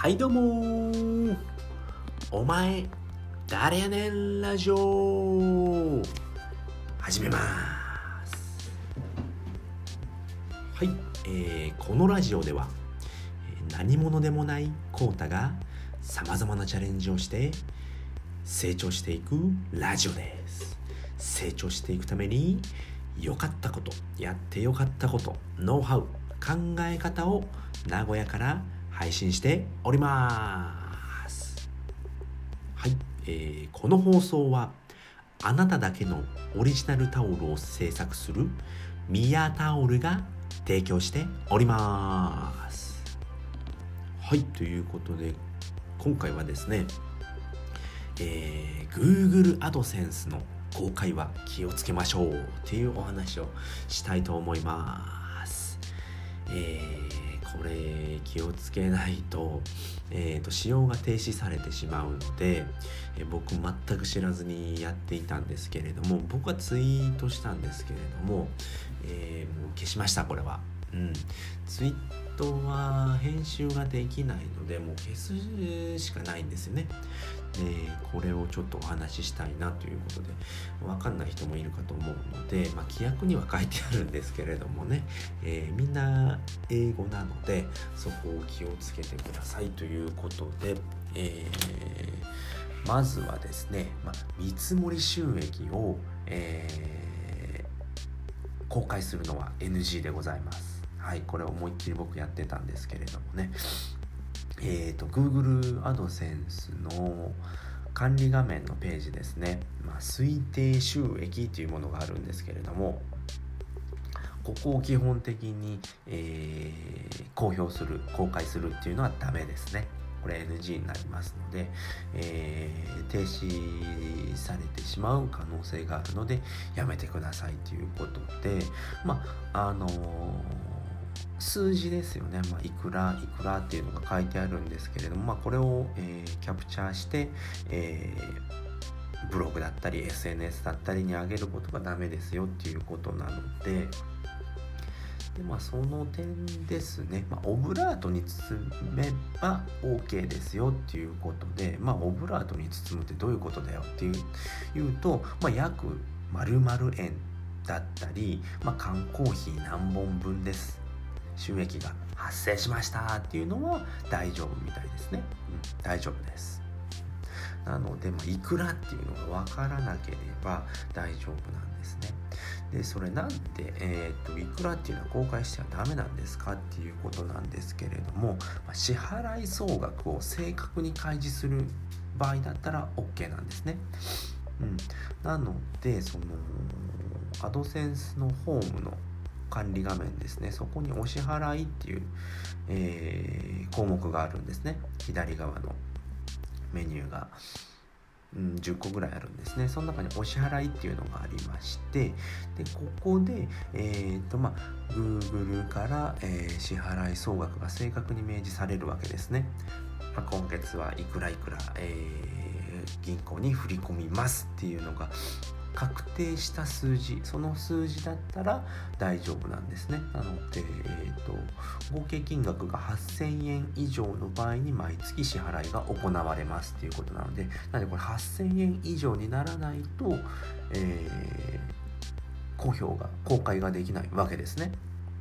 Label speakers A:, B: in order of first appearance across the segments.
A: はいどうもお前誰やねんラジオ。始めます。はい、えー、このラジオでは何者でもないコータがさまざまなチャレンジをして成長していくラジオです。成長していくために良かったことやって良かったことノウハウ考え方を名古屋から配信しておりますはい、えー、この放送はあなただけのオリジナルタオルを制作するミヤタオルが提供しておりますはいということで今回はですねえー、Google AdSense の公開は気をつけましょうっていうお話をしたいと思います。気をつけないと,、えーと、使用が停止されてしまうので、えー、僕全く知らずにやっていたんですけれども僕はツイートしたんですけれども,、えー、消しましたこれは。うん、ツイートは編集ができないのでもう消すしかないんですよね。でこれをちょっとお話ししたいなということで分かんない人もいるかと思うので、まあ、規約には書いてあるんですけれどもね、えー、みんな英語なのでそこを気をつけてくださいということで、えー、まずはですね、まあ、見積もり収益を、えー、公開するのは NG でございます。はい、これ思いっきり僕やってたんですけれどもね。えーと、Google AdSense の管理画面のページですね、まあ、推定収益というものがあるんですけれどもここを基本的に、えー、公表する公開するっていうのはダメですねこれ NG になりますので、えー、停止されてしまう可能性があるのでやめてくださいということでまああのー数字ですよね、まあ、いくらいくらっていうのが書いてあるんですけれども、まあ、これを、えー、キャプチャーして、えー、ブログだったり SNS だったりに上げることがダメですよっていうことなのでで、まあ、その点ですね、まあ、オブラートに包めば OK ですよっていうことで、まあ、オブラートに包むってどういうことだよっていういうと、まあ、約〇〇円だったり、まあ、缶コーヒー何本分です。収益が発生しましたっていうのは大丈夫みたいですね、うん、大丈夫です。なので、まあ、いくらっていうのが分からなければ大丈夫なんですね。でそれなんで、えーと、いくらっていうのは公開してはダメなんですかっていうことなんですけれども、まあ、支払い総額を正確に開示する場合だったら OK なんですね。うん、なのでそのアドセンスのホームの管理画面ですね。そこにお支払いっていう、えー、項目があるんですね。左側のメニューが、うん、10個ぐらいあるんですね。その中にお支払いっていうのがありましてでここで、えーとまあ、Google から、えー、支払い総額が正確に明示されるわけですね、まあ、今月はいくらいくら、えー、銀行に振り込みますっていうのが確定した数字その数字だったら大丈夫なんですね。なので、えーと、合計金額が8000円以上の場合に毎月支払いが行われますっていうことなのでなのでこれ8000円以上にならないと、えー、公表が公開ができないわけですね、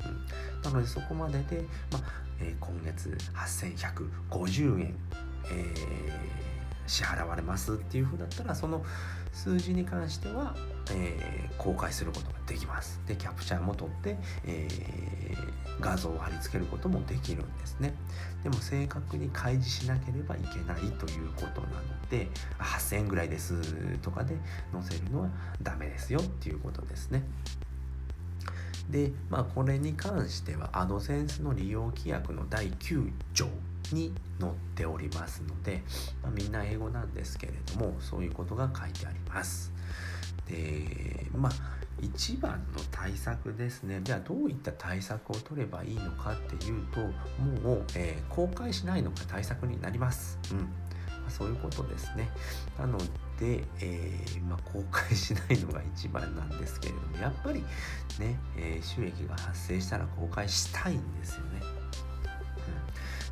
A: うん、なのでそこまでで、まえー、今月8150円、えー支払われますっていう風だったらその数字に関しては、えー、公開することができます。でキャプチャーも取って、えー、画像を貼り付けることもできるんですね。でも正確に開示しなければいけないということなので8000円ぐらいですとかで載せるのはダメですよっていうことですね。でまあこれに関してはアドセンスの利用規約の第9条に載っておりますので、まあ、みんな英語なんですけれどもそういうことが書いてあります。でまあ一番の対策ですね。じゃあどういった対策を取ればいいのかっていうともう、えー、公開しないのが対策になります。うん、まあ、そういうことですね。なので、えー、まあ、公開しないのが一番なんですけれどもやっぱりね、えー、収益が発生したら公開したいんですよね。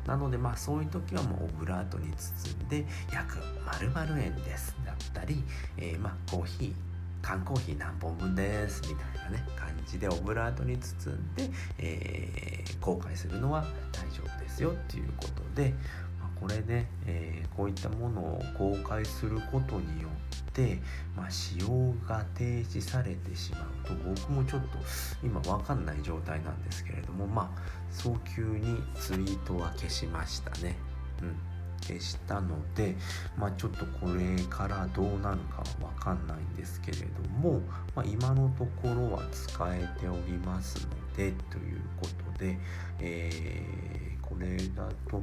A: なのでまあそういう時はもうオブラートに包んで約〇〇円です。だったり、えー、まあコーヒー缶コーヒー何本分です。みたいなね感じでオブラートに包んで、えー、公開するのは大丈夫ですよっていうことで、まあ、これね、えー、こういったものを公開することによって、まあ、使用が停止されてしまうと僕もちょっと今分かんない状態なんですけれどもまあ早急にツイートは消しましたね。うん消したので、まあ、ちょっとこれからどうなるかは分かんないんですけれども、まあ、今のところは使えておりますのでということで、えー、これだと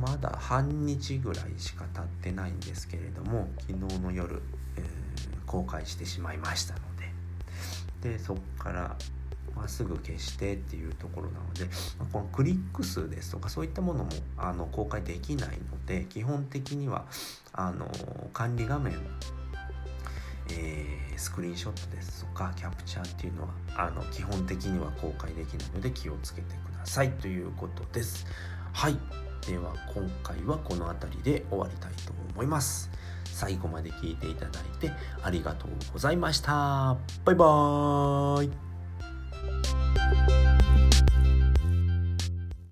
A: まだ半日ぐらいしか経ってないんですけれども昨日の夜、えー、公開してしまいましたのででそこからまあ、すぐ消してっていうところなので、まあ、このクリック数ですとかそういったものもあの公開できないので基本的にはあの管理画面えー、スクリーンショットですとかキャプチャーっていうのはあの基本的には公開できないので気をつけてくださいということです。はい。では今回はこの辺りで終わりたいと思います。最後まで聞いていただいてありがとうございました。バイバーイ。